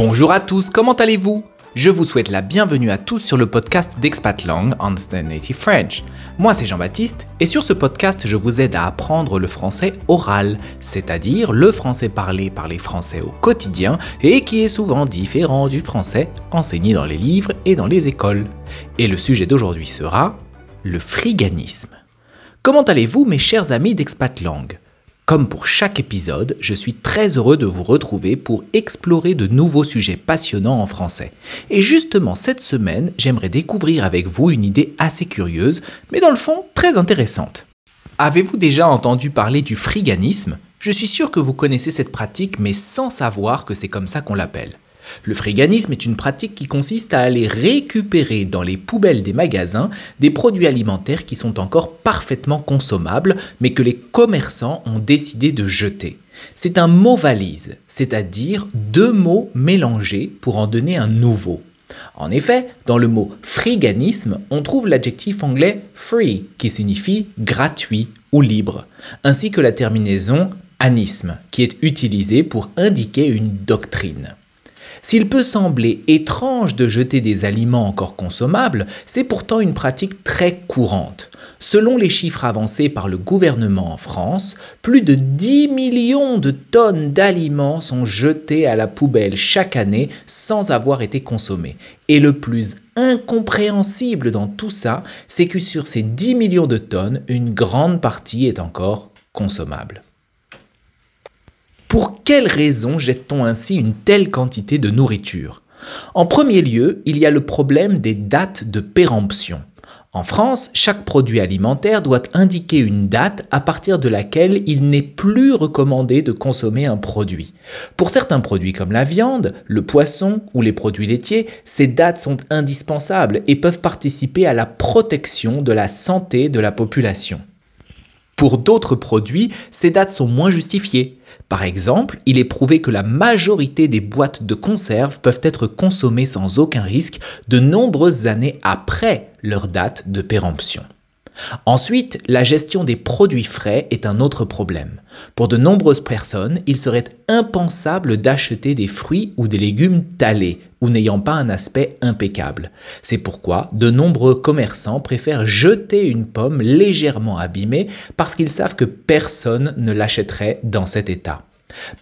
Bonjour à tous, comment allez-vous? Je vous souhaite la bienvenue à tous sur le podcast d'Expat Lang Understand Native French. Moi c'est Jean-Baptiste et sur ce podcast je vous aide à apprendre le français oral, c'est-à-dire le français parlé par les Français au quotidien et qui est souvent différent du français enseigné dans les livres et dans les écoles. Et le sujet d'aujourd'hui sera le friganisme. Comment allez-vous mes chers amis d'Expat Lang? Comme pour chaque épisode, je suis très heureux de vous retrouver pour explorer de nouveaux sujets passionnants en français. Et justement, cette semaine, j'aimerais découvrir avec vous une idée assez curieuse, mais dans le fond très intéressante. Avez-vous déjà entendu parler du friganisme? Je suis sûr que vous connaissez cette pratique, mais sans savoir que c'est comme ça qu'on l'appelle. Le friganisme est une pratique qui consiste à aller récupérer dans les poubelles des magasins des produits alimentaires qui sont encore parfaitement consommables, mais que les commerçants ont décidé de jeter. C'est un mot valise, c'est-à-dire deux mots mélangés pour en donner un nouveau. En effet, dans le mot friganisme, on trouve l'adjectif anglais free, qui signifie gratuit ou libre, ainsi que la terminaison anisme, qui est utilisée pour indiquer une doctrine. S'il peut sembler étrange de jeter des aliments encore consommables, c'est pourtant une pratique très courante. Selon les chiffres avancés par le gouvernement en France, plus de 10 millions de tonnes d'aliments sont jetés à la poubelle chaque année sans avoir été consommés. Et le plus incompréhensible dans tout ça, c'est que sur ces 10 millions de tonnes, une grande partie est encore consommable. Pour quelles raisons jette-t-on ainsi une telle quantité de nourriture? En premier lieu, il y a le problème des dates de péremption. En France, chaque produit alimentaire doit indiquer une date à partir de laquelle il n'est plus recommandé de consommer un produit. Pour certains produits comme la viande, le poisson ou les produits laitiers, ces dates sont indispensables et peuvent participer à la protection de la santé de la population. Pour d'autres produits, ces dates sont moins justifiées. Par exemple, il est prouvé que la majorité des boîtes de conserve peuvent être consommées sans aucun risque de nombreuses années après leur date de péremption. Ensuite, la gestion des produits frais est un autre problème. Pour de nombreuses personnes, il serait impensable d'acheter des fruits ou des légumes talés ou n'ayant pas un aspect impeccable. C'est pourquoi de nombreux commerçants préfèrent jeter une pomme légèrement abîmée parce qu'ils savent que personne ne l'achèterait dans cet état.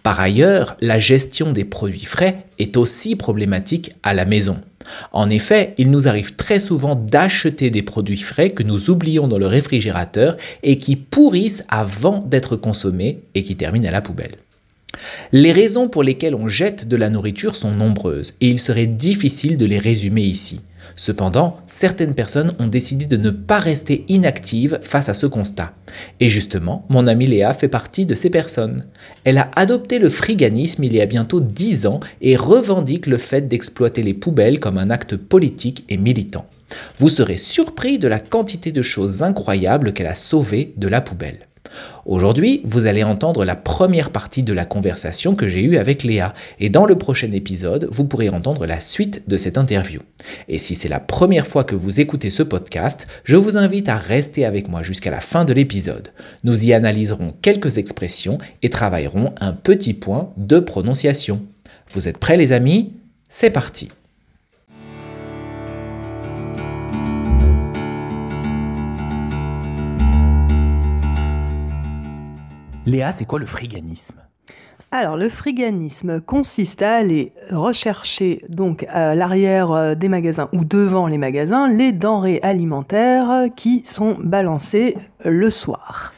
Par ailleurs, la gestion des produits frais est aussi problématique à la maison. En effet, il nous arrive très souvent d'acheter des produits frais que nous oublions dans le réfrigérateur et qui pourrissent avant d'être consommés et qui terminent à la poubelle. Les raisons pour lesquelles on jette de la nourriture sont nombreuses et il serait difficile de les résumer ici. Cependant, certaines personnes ont décidé de ne pas rester inactives face à ce constat. Et justement, mon amie Léa fait partie de ces personnes. Elle a adopté le friganisme il y a bientôt 10 ans et revendique le fait d'exploiter les poubelles comme un acte politique et militant. Vous serez surpris de la quantité de choses incroyables qu'elle a sauvées de la poubelle. Aujourd'hui, vous allez entendre la première partie de la conversation que j'ai eue avec Léa, et dans le prochain épisode, vous pourrez entendre la suite de cette interview. Et si c'est la première fois que vous écoutez ce podcast, je vous invite à rester avec moi jusqu'à la fin de l'épisode. Nous y analyserons quelques expressions et travaillerons un petit point de prononciation. Vous êtes prêts les amis? C'est parti Léa, c'est quoi le friganisme? Alors, le friganisme consiste à aller rechercher donc à l'arrière euh, des magasins ou devant les magasins les denrées alimentaires qui sont balancées le soir.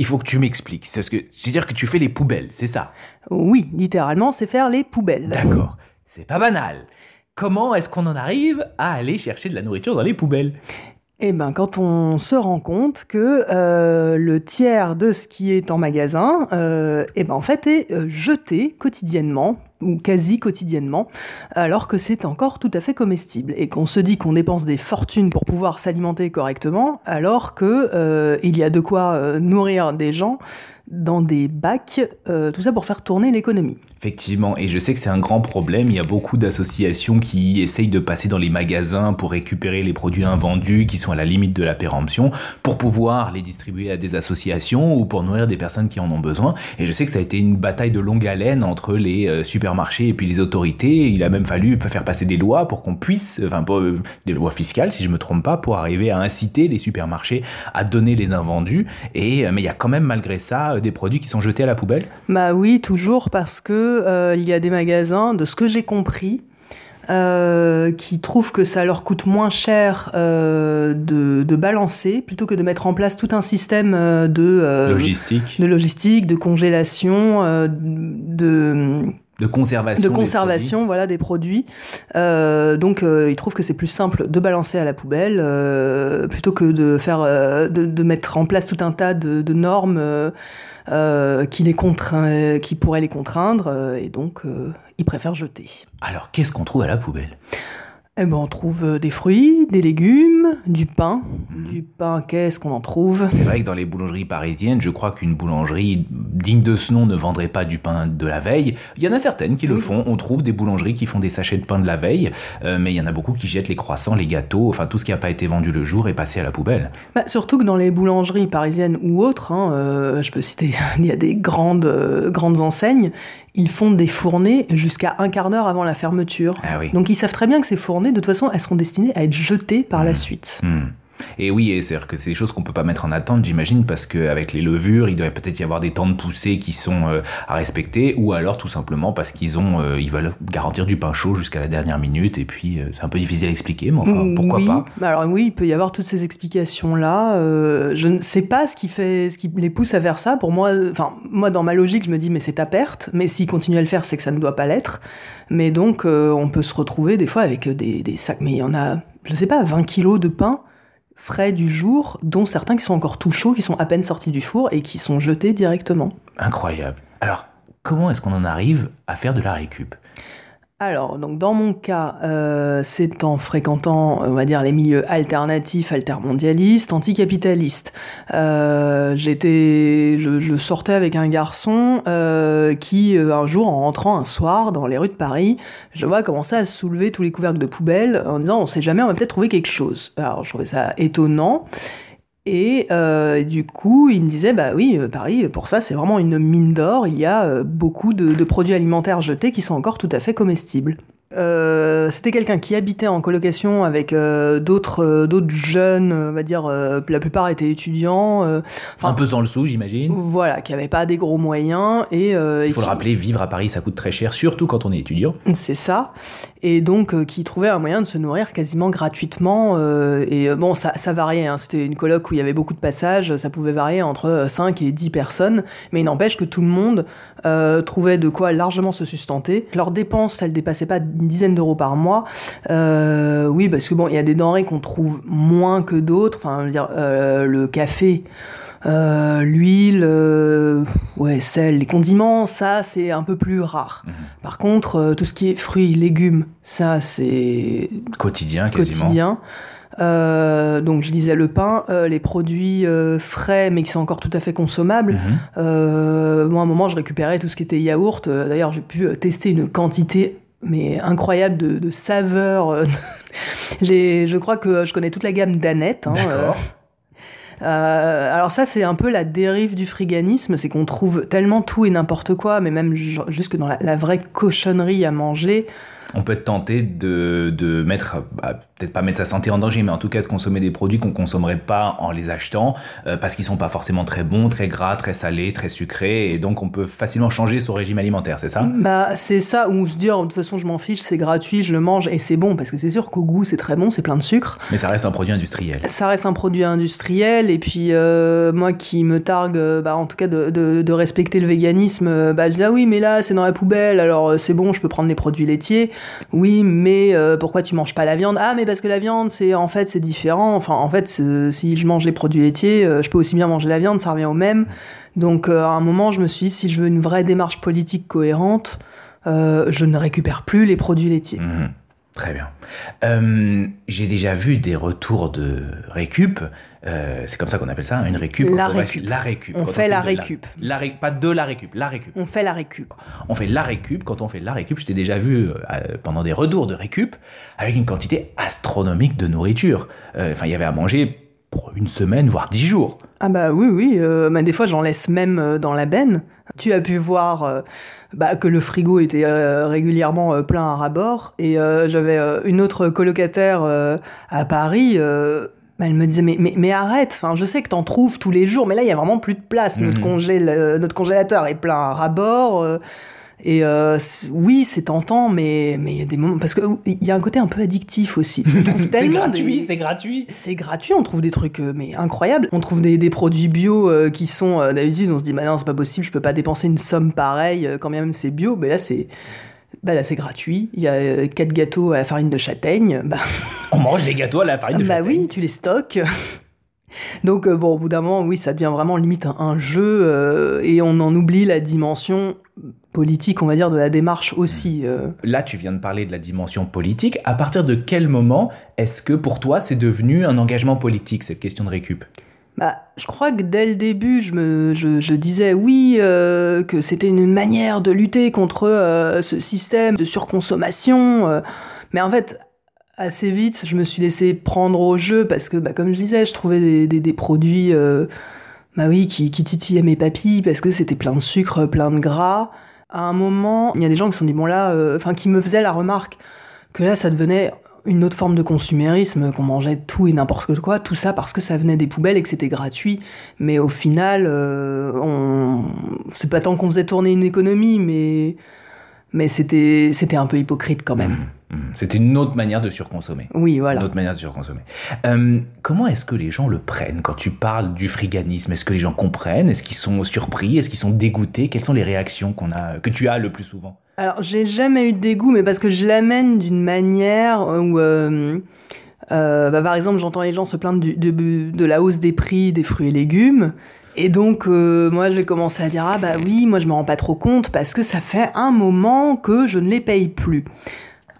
Il faut que tu m'expliques. C'est que c'est-à-dire que tu fais les poubelles, c'est ça? Oui, littéralement, c'est faire les poubelles. D'accord. C'est pas banal. Comment est-ce qu'on en arrive à aller chercher de la nourriture dans les poubelles? Eh ben, quand on se rend compte que euh, le tiers de ce qui est en magasin, euh, eh ben, est euh, jeté quotidiennement ou quasi quotidiennement, alors que c'est encore tout à fait comestible, et qu'on se dit qu'on dépense des fortunes pour pouvoir s'alimenter correctement, alors que il y a de quoi nourrir des gens dans des bacs, tout ça pour faire tourner l'économie. Effectivement, et je sais que c'est un grand problème. Il y a beaucoup d'associations qui essayent de passer dans les magasins pour récupérer les produits invendus qui sont à la limite de la péremption pour pouvoir les distribuer à des associations ou pour nourrir des personnes qui en ont besoin. Et je sais que ça a été une bataille de longue haleine entre les euh, supermarchés et puis les autorités. Il a même fallu faire passer des lois pour qu'on puisse, enfin euh, des lois fiscales si je me trompe pas, pour arriver à inciter les supermarchés à donner les invendus. Et euh, mais il y a quand même malgré ça des produits qui sont jetés à la poubelle. Bah oui, toujours parce que euh, il y a des magasins, de ce que j'ai compris, euh, qui trouvent que ça leur coûte moins cher euh, de, balancer plutôt que de mettre en place tout un système de logistique, de logistique, de congélation, de de conservation, de conservation des voilà des produits. donc ils trouvent que c'est plus simple de balancer à la poubelle plutôt que de faire de, mettre en place tout un tas de, de normes euh, qui, qui pourrait les contraindre, euh, et donc euh, ils préfèrent jeter. Alors qu'est-ce qu'on trouve à la poubelle? Eh ben, on trouve euh, des fruits, des légumes, du pain. Mhm. Du pain, qu'est-ce qu'on en trouve? C'est vrai que dans les boulangeries parisiennes, je crois qu'une boulangerie digne de ce nom ne vendrait pas du pain de la veille. Il y en a certaines qui le font. On trouve des boulangeries qui font des sachets de pain de la veille, euh, mais il y en a beaucoup qui jettent les croissants, les gâteaux, enfin tout ce qui n'a pas été vendu le jour est passé à la poubelle. Bah, surtout que dans les boulangeries parisiennes ou autres, hein, euh, je peux citer, il y a des grandes, grandes enseignes, ils font des fournées jusqu'à un quart d'heure avant la fermeture. Ah Donc ils savent très bien que ces fournées, de toute façon, elles seront destinées à être jetées par la mmh. suite. Mmh. Et oui, c'est-à-dire que c'est des choses qu'on peut pas mettre en attente, j'imagine, parce qu'avec les levures, il doit peut-être y avoir des temps de poussée qui sont euh, à respecter, ou alors tout simplement parce qu'ils ont, euh, ils veulent garantir du pain chaud jusqu'à la dernière minute, et puis euh, c'est un peu difficile à expliquer, mais enfin, mm, pourquoi pas bah Alors oui, il peut y avoir toutes ces explications-là. je ne sais pas ce qui fait, ce qui les pousse à faire ça. Pour moi, enfin, moi dans ma logique, je me dis mais c'est à perte. Mais s'ils continuent à le faire, c'est que ça ne doit pas l'être. Mais donc, on peut se retrouver des fois avec des, des sacs, mais il y en a, je ne sais pas, 20 kilos de pain frais du jour, dont certains qui sont encore tout chauds, qui sont à peine sortis du four et qui sont jetés directement. Incroyable. Alors, comment est-ce qu'on en arrive à faire de la récup? Alors, donc dans mon cas, euh, c'est en fréquentant, on va dire, les milieux alternatifs, altermondialistes, anticapitalistes. Euh, j'étais, je, sortais avec un garçon euh, qui, un jour, en rentrant un soir dans les rues de Paris, je vois commencer à soulever tous les couvercles de poubelle en disant, on sait jamais, on va peut-être trouver quelque chose. Alors, je trouvais ça étonnant. Et euh, du coup, il me disait, bah oui, euh, Paris, pour ça, c'est vraiment une mine d'or. Il y a euh, beaucoup de, produits alimentaires jetés qui sont encore tout à fait comestibles. Euh, c'était quelqu'un qui habitait en colocation avec euh, d'autres euh, d'autres jeunes, on va dire, la plupart étaient étudiants. un peu sans le sou, j'imagine. Voilà, qui n'avaient pas des gros moyens. Et, Il faut le rappeler, vivre à Paris, ça coûte très cher, surtout quand on est étudiant. C'est ça. Et donc, qui trouvait un moyen de se nourrir quasiment gratuitement. et bon, ça, ça variait. Hein. C'était une coloc où il y avait beaucoup de passages. Ça pouvait varier entre 5 et 10 personnes. Mais il n'empêche que tout le monde trouvait de quoi largement se sustenter. Leurs dépenses, elles dépassaient pas une dizaine d'euros par mois. Euh, oui, parce que bon, il y a des denrées qu'on trouve moins que d'autres. Enfin, dire, euh, le café. Euh, l'huile, ouais, sel, les condiments, ça c'est un peu plus rare. Mhm. Par contre, tout ce qui est fruits, légumes, ça c'est quotidien, quotidien. donc je disais le pain, les produits frais mais qui sont encore tout à fait consommables. Mhm. moi à un moment je récupérais tout ce qui était yaourt. D'ailleurs j'ai pu tester une quantité mais incroyable de, de saveurs. je crois que je connais toute la gamme d'Annette. Hein, D'accord. Euh, euh, alors ça, c'est un peu la dérive du friganisme, c'est qu'on trouve tellement tout et n'importe quoi, mais même jusque dans la, vraie cochonnerie à manger. On peut être tenté de, de mettre bah, peut-être pas mettre sa santé en danger, mais en tout cas de consommer des produits qu'on consommerait pas en les achetant, euh, parce qu'ils sont pas forcément très bons, très gras, très salés, très sucrés, et donc on peut facilement changer son régime alimentaire, c'est ça? Bah c'est ça, ou se dire de toute façon je m'en fiche, c'est gratuit, je le mange et c'est bon, parce que c'est sûr qu'au goût c'est très bon, c'est plein de sucre. Mais ça reste un produit industriel. Ça reste un produit industriel, et puis euh, moi qui me targue, euh, bah, en tout cas de, de, respecter le véganisme, bah je dis ah oui mais là c'est dans la poubelle, alors c'est bon, je peux prendre les produits laitiers. Oui mais pourquoi tu manges pas la viande? Ah mais parce que la viande, c'est en fait c'est différent. Enfin, en fait, si je mange les produits laitiers, euh, je peux aussi bien manger la viande, ça revient au même. Donc, euh, à un moment, je me suis dit, si je veux une vraie démarche politique cohérente, euh, je ne récupère plus les produits laitiers. Mmh. Très bien. Euh, j'ai déjà vu des retours de récup. Euh, c'est comme ça qu'on appelle ça, une récup. La récup. La récup. On fait la récup. La, ré- pas de la récup, la récup. On fait la récup. On fait la récup. Quand on fait la récup, je t'ai déjà vu euh, euh, pendant des retours de récup avec une quantité astronomique de nourriture. Enfin, il y avait à manger pour une semaine, voire dix jours. Ah bah oui, oui, euh, bah des fois j'en laisse même dans la benne. Tu as pu voir euh, bah, que le frigo était euh, régulièrement plein à ras-bord. Et j'avais une autre colocataire à Paris. Bah, elle me disait mais, mais, mais arrête, enfin, je sais que t'en trouves tous les jours, mais là il y a vraiment plus de place. Notre, Mhm. congél- notre congélateur est plein à ras-bord. euh, et euh, oui, c'est tentant, mais mais il y a des moments parce que il y a un côté un peu addictif aussi. C'est gratuit, des- c'est gratuit. c'est gratuit, on trouve des trucs euh, mais incroyables. On trouve des, des produits bio euh, qui sont euh, d'habitude, on se dit bah non c'est pas possible, je peux pas dépenser une somme pareille quand bien même c'est bio. Mais là c'est bah là c'est gratuit. Il y a euh, quatre gâteaux à la farine de châtaigne. Bah, On mange les gâteaux à la farine de bah châtaigne. oui, tu les stockes. Donc euh, bon, au bout d'un moment, oui, ça devient vraiment limite un, un jeu euh, et on en oublie la dimension politique, on va dire, de la démarche aussi. euh. Là, tu viens de parler de la dimension politique. À partir de quel moment est-ce que pour toi c'est devenu un engagement politique, cette question de récup? Bah, je crois que dès le début, je, disais oui, euh, que c'était une manière de lutter contre euh, ce système de surconsommation. euh. mais en fait, assez vite, je me suis laissé prendre au jeu parce que, bah, comme je disais, je trouvais des, produits bah oui, qui, titillaient mes papilles parce que c'était plein de sucre, plein de gras. À un moment, il y a des gens qui sont bon là, qui me faisaient la remarque que là, ça devenait une autre forme de consumérisme, qu'on mangeait tout et n'importe quoi, tout ça parce que ça venait des poubelles et que c'était gratuit. Mais au final, euh, on... c'est pas tant qu'on faisait tourner une économie, mais, mais c'était, c'était un peu hypocrite quand même. Mmh, mmh. C'était une autre manière de surconsommer. Oui, voilà. Une autre manière de surconsommer. Euh, comment est-ce que les gens le prennent quand tu parles du friganisme? Est-ce que les gens comprennent? Est-ce qu'ils sont surpris? Est-ce qu'ils sont dégoûtés? Quelles sont les réactions qu'on a, que tu as le plus souvent? Alors, j'ai jamais eu de dégoût, mais parce que je l'amène d'une manière où, euh, euh, bah, par exemple, j'entends les gens se plaindre de, la hausse des prix des fruits et légumes. Et donc, euh, moi, j'ai commencé à dire Ah, bah oui, moi, je me rends pas trop compte parce que ça fait un moment que je ne les paye plus.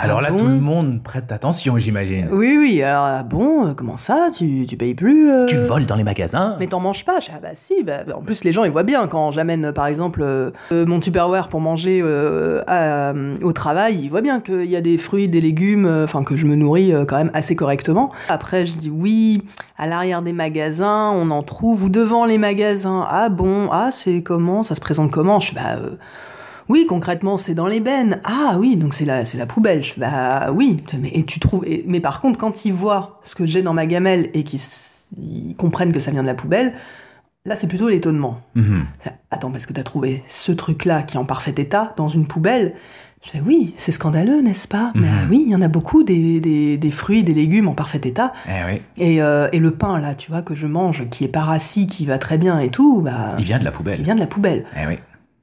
Alors Ah là, bon tout le monde prête attention, j'imagine. Oui, oui, alors, ah bon, euh, comment ça Tu, tu payes plus euh Tu voles dans les magasins Mais t'en manges pas Ah bah si, bah, en plus les gens ils voient bien quand j'amène par exemple euh, euh, mon Tupperware pour manger euh, à- au travail, ils voient bien qu'il y a des fruits, des légumes, euh, enfin que je me nourris euh, quand même assez correctement. Après je dis oui, à l'arrière des magasins on en trouve, ou devant les magasins, ah bon, ah c'est comment, ça se présente comment? Je dis bah euh, oui, concrètement, c'est dans les bennes. Ah oui, donc c'est la, c'est la poubelle. Bah oui, mais et tu trouves. et- mais par contre, quand ils voient ce que j'ai dans ma gamelle et qu'ils ils comprennent que ça vient de la poubelle, là c'est plutôt l'étonnement. Mhm. Attends, parce que t'as trouvé ce truc-là qui est en parfait état dans une poubelle. Je fais oui, c'est scandaleux, n'est-ce pas? Mais Mhm. ah oui, il y en a beaucoup des, des, des fruits, des légumes en parfait état. Eh oui, Et, euh, et le pain là, tu vois, que je mange, qui est parasite, qui va très bien et tout, bah, il vient de la il poubelle. vient de la poubelle. Eh oui.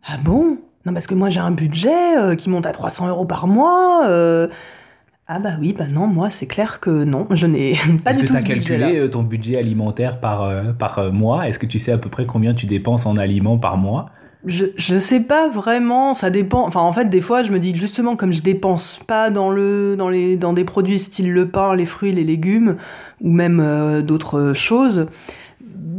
Ah bon? Non, parce que moi j'ai un budget euh, qui monte à 300 euros par mois. euh. Ah bah oui, bah non, moi c'est clair que non, je n'ai pas Est-ce du que tout tu as calculé euh, ton budget alimentaire par, euh, par mois? Est-ce que tu sais à peu près combien tu dépenses en aliments par mois? Je, je sais pas vraiment, ça dépend. Enfin, en fait, des fois, je me dis que justement, comme je dépense pas dans, le, dans, les, dans des produits style le pain, les fruits, les légumes, ou même euh, d'autres choses,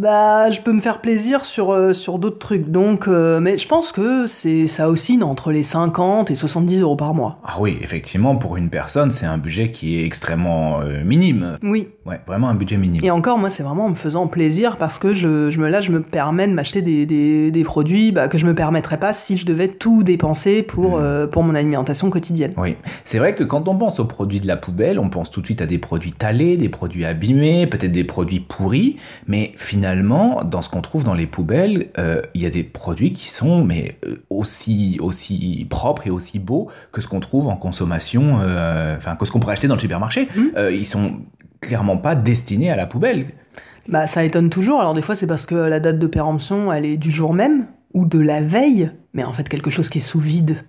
bah, je peux me faire plaisir sur, euh, sur d'autres trucs. Donc, euh, mais je pense que c'est ça oscille entre les 50 et 70 euros par mois. Ah oui, effectivement, pour une personne, c'est un budget qui est extrêmement euh, minime. Oui. Ouais, vraiment un budget minime. Et encore, moi, c'est vraiment en me faisant plaisir parce que je, je me, là, je me permets de m'acheter des, des, des produits bah, que je me permettrais pas si je devais tout dépenser pour, Mm. euh, pour mon alimentation quotidienne. Oui, c'est vrai que quand on pense aux produits de la poubelle, on pense tout de suite à des produits talés, des produits abîmés, peut-être des produits pourris, mais finalement, dans ce qu'on trouve dans les poubelles, euh, il y a des produits qui sont mais euh, aussi aussi propres et aussi beaux que ce qu'on trouve en consommation, euh, enfin que ce qu'on pourrait acheter dans le supermarché. Euh, ils sont clairement pas destinés à la poubelle. Bah, ça étonne toujours. Alors, des fois, c'est parce que la date de péremption, elle est du jour même ou de la veille, mais en fait, quelque chose qui est sous vide,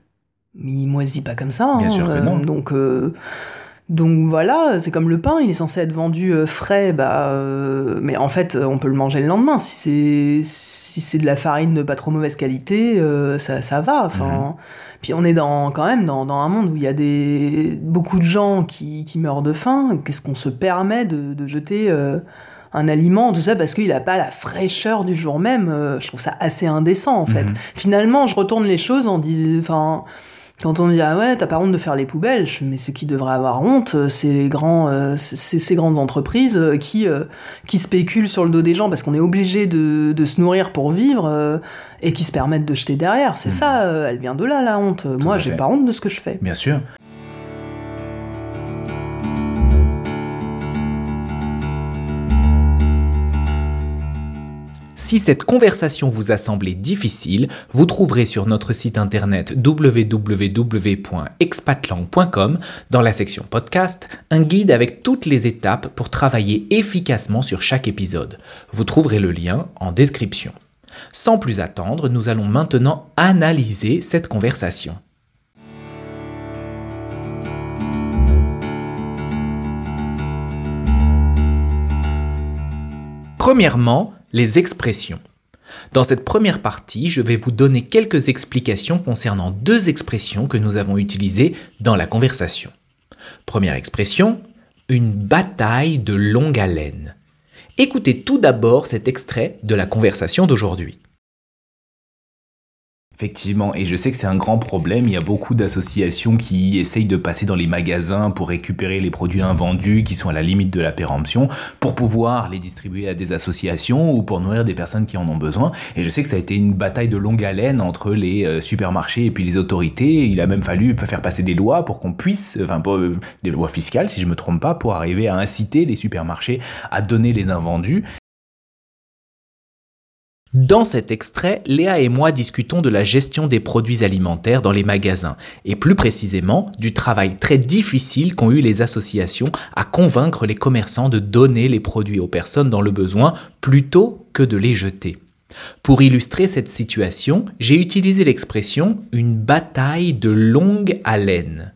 il moisit pas comme ça. Bien hein. sûr que non. Donc, euh, Donc voilà, c'est comme le pain, il est censé être vendu euh, frais, bah, euh, mais en fait, on peut le manger le lendemain. Si c'est si c'est de la farine de pas trop mauvaise qualité, euh, ça, ça va. Enfin, puis on est dans quand même dans, dans un monde où il y a des beaucoup de gens qui, qui meurent de faim. Qu'est-ce qu'on se permet de, de jeter un aliment, tout ça, parce qu'il n'a pas la fraîcheur du jour même. je trouve ça assez indécent en fait. Mhm. Finalement, je retourne les choses en disant, enfin quand on dit ah ouais t'as pas honte de faire les poubelles, mais ce qui devrait avoir honte, euh, c'est les grands, euh, c'est ces grandes entreprises euh, qui qui spéculent sur le dos des gens parce qu'on est obligé de, de, se nourrir pour vivre et qui se permettent de jeter derrière. C'est Hmm. ça, elle vient de là la honte. Moi j'ai pas honte de ce que je fais. Bien sûr. Si cette conversation vous a semblé difficile, vous trouverez sur notre site internet www.expatlang.com, dans la section podcast, un guide avec toutes les étapes pour travailler efficacement sur chaque épisode. Vous trouverez le lien en description. Sans plus attendre, nous allons maintenant analyser cette conversation. Premièrement, les expressions. Dans cette première partie, je vais vous donner quelques explications concernant deux expressions que nous avons utilisées dans la conversation. Première expression, une bataille de longue haleine. Écoutez tout d'abord cet extrait de la conversation d'aujourd'hui. Effectivement, et je sais que c'est un grand problème. Il y a beaucoup d'associations qui essayent de passer dans les magasins pour récupérer les produits invendus qui sont à la limite de la péremption pour pouvoir les distribuer à des associations ou pour nourrir des personnes qui en ont besoin. Et je sais que ça a été une bataille de longue haleine entre les euh, supermarchés et puis les autorités. Il a même fallu faire passer des lois pour qu'on puisse, enfin euh, des lois fiscales si je me trompe pas, pour arriver à inciter les supermarchés à donner les invendus. Dans cet extrait, Léa et moi discutons de la gestion des produits alimentaires dans les magasins, et plus précisément du travail très difficile qu'ont eu les associations à convaincre les commerçants de donner les produits aux personnes dans le besoin plutôt que de les jeter. Pour illustrer cette situation, j'ai utilisé l'expression une bataille de longue haleine.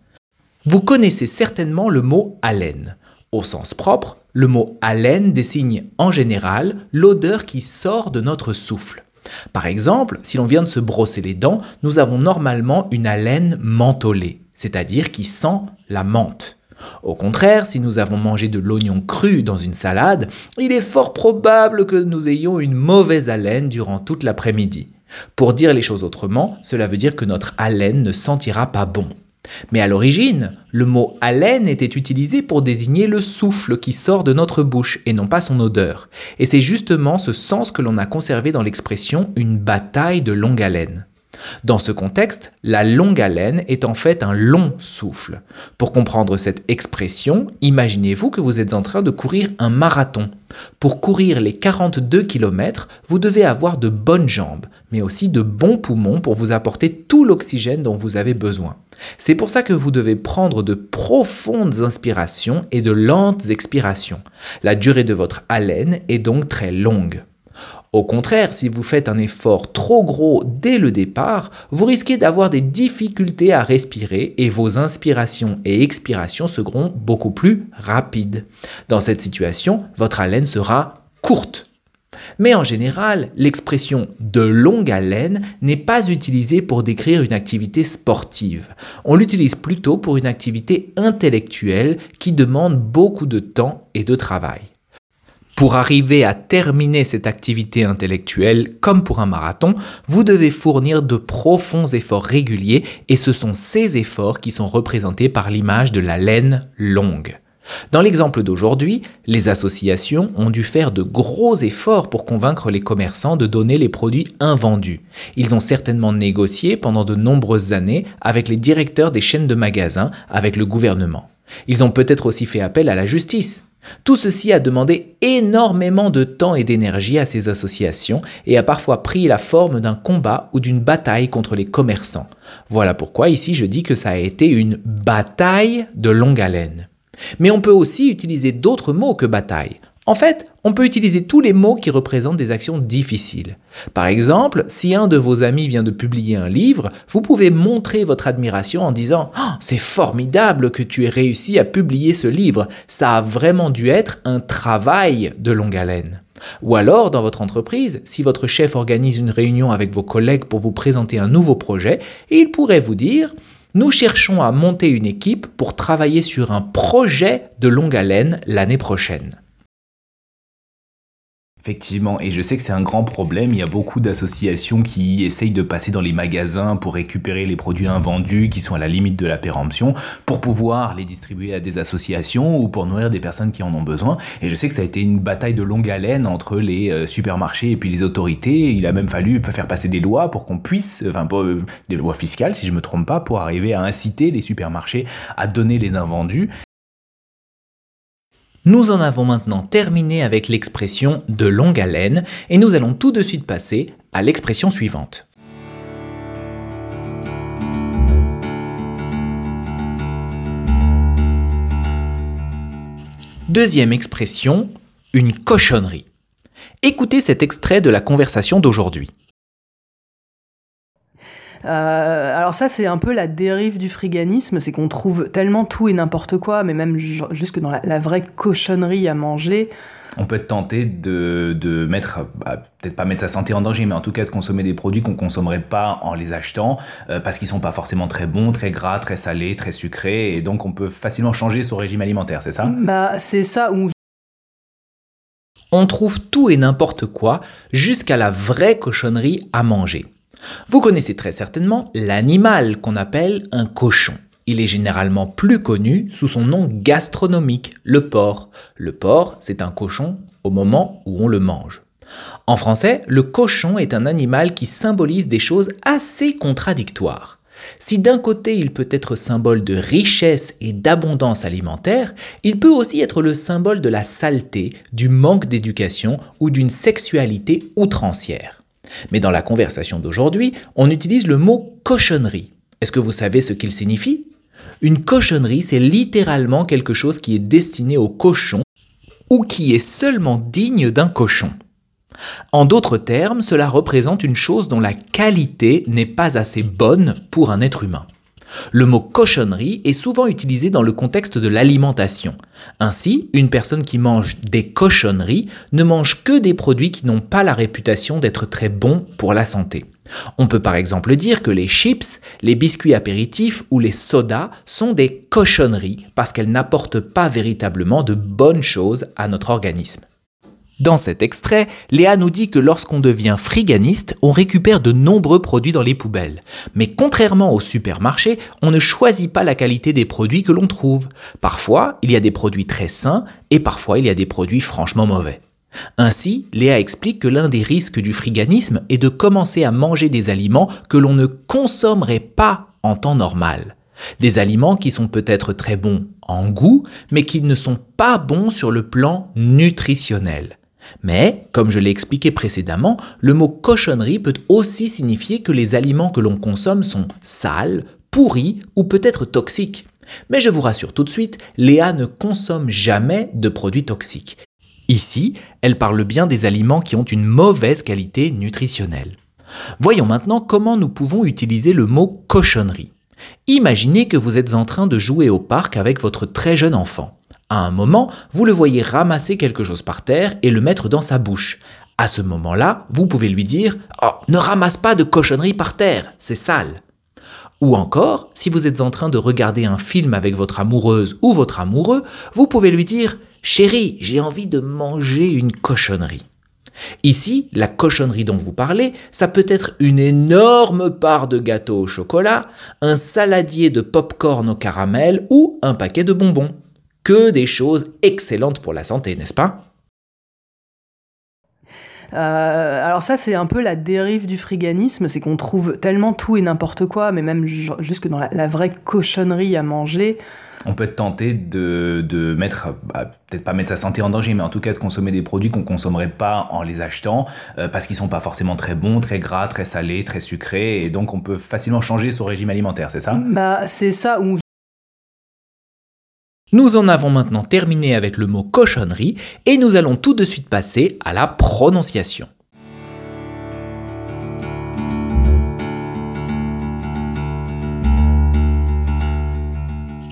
Vous connaissez certainement le mot haleine. Au sens propre, le mot haleine désigne en général l'odeur qui sort de notre souffle. Par exemple, si l'on vient de se brosser les dents, nous avons normalement une haleine mentholée, c'est-à-dire qui sent la menthe. Au contraire, si nous avons mangé de l'oignon cru dans une salade, il est fort probable que nous ayons une mauvaise haleine durant toute l'après-midi. Pour dire les choses autrement, cela veut dire que notre haleine ne sentira pas bon. Mais à l'origine, le mot haleine était utilisé pour désigner le souffle qui sort de notre bouche et non pas son odeur. Et c'est justement ce sens que l'on a conservé dans l'expression une bataille de longue haleine. Dans ce contexte, la longue haleine est en fait un long souffle. Pour comprendre cette expression, imaginez-vous que vous êtes en train de courir un marathon. Pour courir les 42 km, vous devez avoir de bonnes jambes, mais aussi de bons poumons pour vous apporter tout l'oxygène dont vous avez besoin. C'est pour ça que vous devez prendre de profondes inspirations et de lentes expirations. La durée de votre haleine est donc très longue. Au contraire, si vous faites un effort trop gros dès le départ, vous risquez d'avoir des difficultés à respirer et vos inspirations et expirations seront beaucoup plus rapides. Dans cette situation, votre haleine sera courte. Mais en général, l'expression de longue haleine n'est pas utilisée pour décrire une activité sportive. On l'utilise plutôt pour une activité intellectuelle qui demande beaucoup de temps et de travail. Pour arriver à terminer cette activité intellectuelle, comme pour un marathon, vous devez fournir de profonds efforts réguliers et ce sont ces efforts qui sont représentés par l'image de la laine longue. Dans l'exemple d'aujourd'hui, les associations ont dû faire de gros efforts pour convaincre les commerçants de donner les produits invendus. Ils ont certainement négocié pendant de nombreuses années avec les directeurs des chaînes de magasins, avec le gouvernement. Ils ont peut-être aussi fait appel à la justice. Tout ceci a demandé énormément de temps et d'énergie à ces associations et a parfois pris la forme d'un combat ou d'une bataille contre les commerçants. Voilà pourquoi ici je dis que ça a été une bataille de longue haleine. Mais on peut aussi utiliser d'autres mots que bataille. En fait, on peut utiliser tous les mots qui représentent des actions difficiles. Par exemple, si un de vos amis vient de publier un livre, vous pouvez montrer votre admiration en disant oh, C'est formidable que tu aies réussi à publier ce livre, ça a vraiment dû être un travail de longue haleine. Ou alors, dans votre entreprise, si votre chef organise une réunion avec vos collègues pour vous présenter un nouveau projet, il pourrait vous dire Nous cherchons à monter une équipe pour travailler sur un projet de longue haleine l'année prochaine. Effectivement, et je sais que c'est un grand problème. Il y a beaucoup d'associations qui essayent de passer dans les magasins pour récupérer les produits invendus qui sont à la limite de la péremption pour pouvoir les distribuer à des associations ou pour nourrir des personnes qui en ont besoin. Et je sais que ça a été une bataille de longue haleine entre les euh, supermarchés et puis les autorités. Il a même fallu faire passer des lois pour qu'on puisse, enfin euh, des lois fiscales si je me trompe pas, pour arriver à inciter les supermarchés à donner les invendus. Nous en avons maintenant terminé avec l'expression de longue haleine et nous allons tout de suite passer à l'expression suivante. Deuxième expression, une cochonnerie. Écoutez cet extrait de la conversation d'aujourd'hui. Euh, alors ça, c'est un peu la dérive du friganisme, c'est qu'on trouve tellement tout et n'importe quoi, mais même jusque dans la, vraie cochonnerie à manger. On peut être tenté de, mettre, bah, peut-être pas mettre sa santé en danger, mais en tout cas de consommer des produits qu'on consommerait pas en les achetant, euh, parce qu'ils sont pas forcément très bons, très gras, très salés, très sucrés, et donc on peut facilement changer son régime alimentaire, c'est ça? Bah c'est ça, ou on trouve tout et n'importe quoi jusqu'à la vraie cochonnerie à manger. Vous connaissez très certainement l'animal qu'on appelle un cochon. Il est généralement plus connu sous son nom gastronomique, le porc. Le porc, c'est un cochon au moment où on le mange. En français, le cochon est un animal qui symbolise des choses assez contradictoires. Si d'un côté il peut être symbole de richesse et d'abondance alimentaire, il peut aussi être le symbole de la saleté, du manque d'éducation ou d'une sexualité outrancière. Mais dans la conversation d'aujourd'hui, on utilise le mot cochonnerie. Est-ce que vous savez ce qu'il signifie? Une cochonnerie, c'est littéralement quelque chose qui est destiné au cochon ou qui est seulement digne d'un cochon. En d'autres termes, cela représente une chose dont la qualité n'est pas assez bonne pour un être humain. Le mot cochonnerie est souvent utilisé dans le contexte de l'alimentation. Ainsi, une personne qui mange des cochonneries ne mange que des produits qui n'ont pas la réputation d'être très bons pour la santé. On peut par exemple dire que les chips, les biscuits apéritifs ou les sodas sont des cochonneries parce qu'elles n'apportent pas véritablement de bonnes choses à notre organisme. Dans cet extrait, Léa nous dit que lorsqu'on devient friganiste, on récupère de nombreux produits dans les poubelles. Mais contrairement au supermarché, on ne choisit pas la qualité des produits que l'on trouve. Parfois, il y a des produits très sains et parfois il y a des produits franchement mauvais. Ainsi, Léa explique que l'un des risques du friganisme est de commencer à manger des aliments que l'on ne consommerait pas en temps normal. Des aliments qui sont peut-être très bons en goût, mais qui ne sont pas bons sur le plan nutritionnel. Mais, comme je l'ai expliqué précédemment, le mot cochonnerie peut aussi signifier que les aliments que l'on consomme sont sales, pourris ou peut-être toxiques. Mais je vous rassure tout de suite, Léa ne consomme jamais de produits toxiques. Ici, elle parle bien des aliments qui ont une mauvaise qualité nutritionnelle. Voyons maintenant comment nous pouvons utiliser le mot cochonnerie. Imaginez que vous êtes en train de jouer au parc avec votre très jeune enfant. À un moment, vous le voyez ramasser quelque chose par terre et le mettre dans sa bouche. À ce moment-là, vous pouvez lui dire Oh, ne ramasse pas de cochonneries par terre, c'est sale. Ou encore, si vous êtes en train de regarder un film avec votre amoureuse ou votre amoureux, vous pouvez lui dire Chérie, j'ai envie de manger une cochonnerie. Ici, la cochonnerie dont vous parlez, ça peut être une énorme part de gâteau au chocolat, un saladier de pop-corn au caramel ou un paquet de bonbons que des choses excellentes pour la santé, n'est-ce pas? Euh, alors ça, c'est un peu la dérive du friganisme, c'est qu'on trouve tellement tout et n'importe quoi, mais même jusque dans la, vraie cochonnerie à manger. On peut être tenté de, mettre, bah, peut-être pas mettre sa santé en danger, mais en tout cas de consommer des produits qu'on consommerait pas en les achetant, euh, parce qu'ils sont pas forcément très bons, très gras, très salés, très sucrés, et donc on peut facilement changer son régime alimentaire, c'est ça? Bah c'est ça, ou Nous en avons maintenant terminé avec le mot cochonnerie et nous allons tout de suite passer à la prononciation.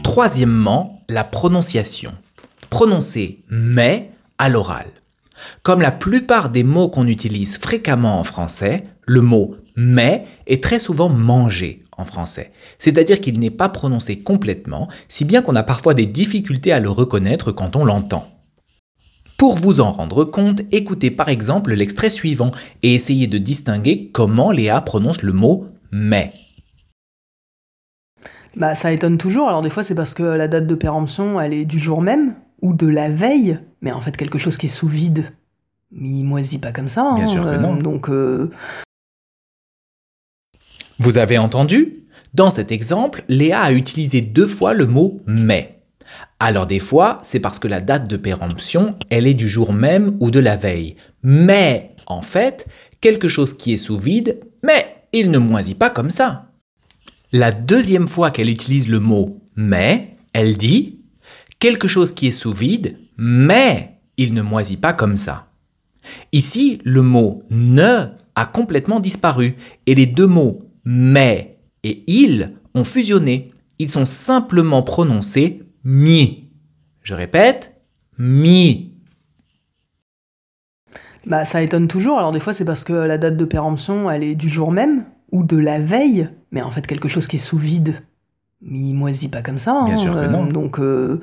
Troisièmement, la prononciation. Prononcer mais à l'oral. Comme la plupart des mots qu'on utilise fréquemment en français, le mot mais est très souvent mangé en français. C'est-à-dire qu'il n'est pas prononcé complètement, si bien qu'on a parfois des difficultés à le reconnaître quand on l'entend. Pour vous en rendre compte, écoutez par exemple l'extrait suivant et essayez de distinguer comment Léa prononce le mot mais. Bah, ça étonne toujours. Alors, des fois, c'est parce que la date de péremption, elle est du jour même ou de la veille, mais en fait, quelque chose qui est sous vide. Mais il moisit pas comme ça. Bien hein, sûr que euh, non. Donc, euh, Vous avez entendu? Dans cet exemple, Léa a utilisé deux fois le mot mais. Alors des fois, c'est parce que la date de péremption, elle est du jour même ou de la veille. Mais, en fait, quelque chose qui est sous vide, mais il ne moisit pas comme ça. La deuxième fois qu'elle utilise le mot mais, elle dit quelque chose qui est sous vide, mais il ne moisit pas comme ça. Ici, le mot ne a complètement disparu et les deux mots mais et il ont fusionné. Ils sont simplement prononcés mi. Je répète, mi. bah, ça étonne toujours. Alors, des fois, c'est parce que la date de péremption, elle est du jour même ou de la veille, mais en fait, quelque chose qui est sous vide. Il moisit pas comme ça. Bien hein, sûr que euh, non. Donc, euh,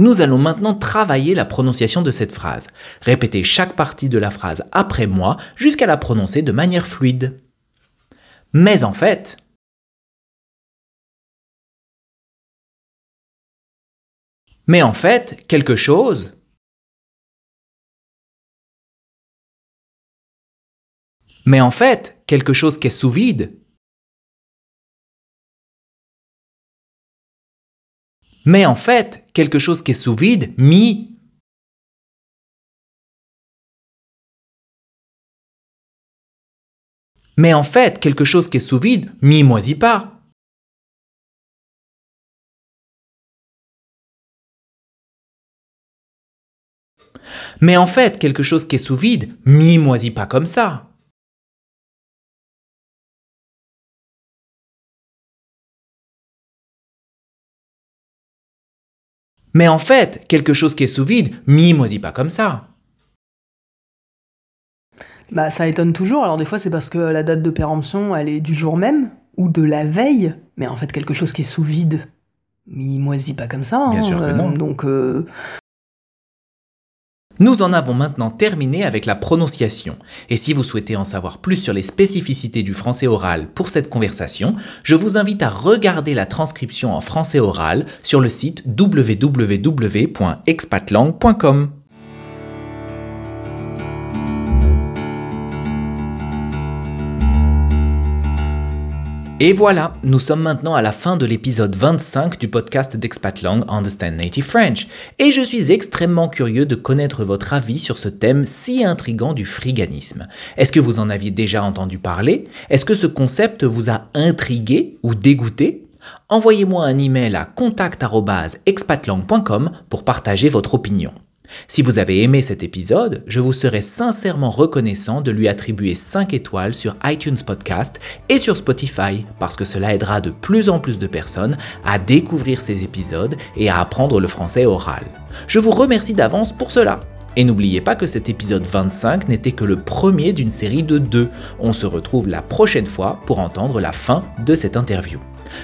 Nous allons maintenant travailler la prononciation de cette phrase. Répétez chaque partie de la phrase après moi jusqu'à la prononcer de manière fluide. Mais en fait, mais en fait, quelque chose, mais en fait, quelque chose qui est sous vide, mais en fait, quelque chose qui est sous vide, mi. Mais en fait, quelque chose qui est sous vide, mi moisit pas. Mais en fait, quelque chose qui est sous vide, mi moisit pas comme ça. Mais en fait, quelque chose qui est sous vide, mi moisit pas comme ça. bah, ça étonne toujours. Alors, des fois, c'est parce que la date de péremption, elle est du jour même ou de la veille, mais en fait, quelque chose qui est sous vide. Il moisit pas comme ça. Bien hein, sûr que euh, non. Donc, euh, Nous en avons maintenant terminé avec la prononciation. Et si vous souhaitez en savoir plus sur les spécificités du français oral pour cette conversation, je vous invite à regarder la transcription en français oral sur le site www.expatlang.com. Et voilà, nous sommes maintenant à la fin de l'épisode 25 du podcast d'Expatlang Understand Native French. Et je suis extrêmement curieux de connaître votre avis sur ce thème si intrigant du friganisme. Est-ce que vous en aviez déjà entendu parler? Est-ce que ce concept vous a intrigué ou dégoûté? Envoyez-moi un email à contact@expatlang.com pour partager votre opinion. Si vous avez aimé cet épisode, je vous serais sincèrement reconnaissant de lui attribuer 5 étoiles sur iTunes Podcast et sur Spotify, parce que cela aidera de plus en plus de personnes à découvrir ces épisodes et à apprendre le français oral. Je vous remercie d'avance pour cela. Et n'oubliez pas que cet épisode 25 n'était que le premier d'une série de deux. On se retrouve la prochaine fois pour entendre la fin de cette interview.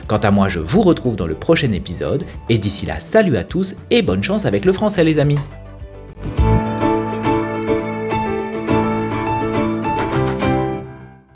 Quant à moi, je vous retrouve dans le prochain épisode, et d'ici là, salut à tous et bonne chance avec le français les amis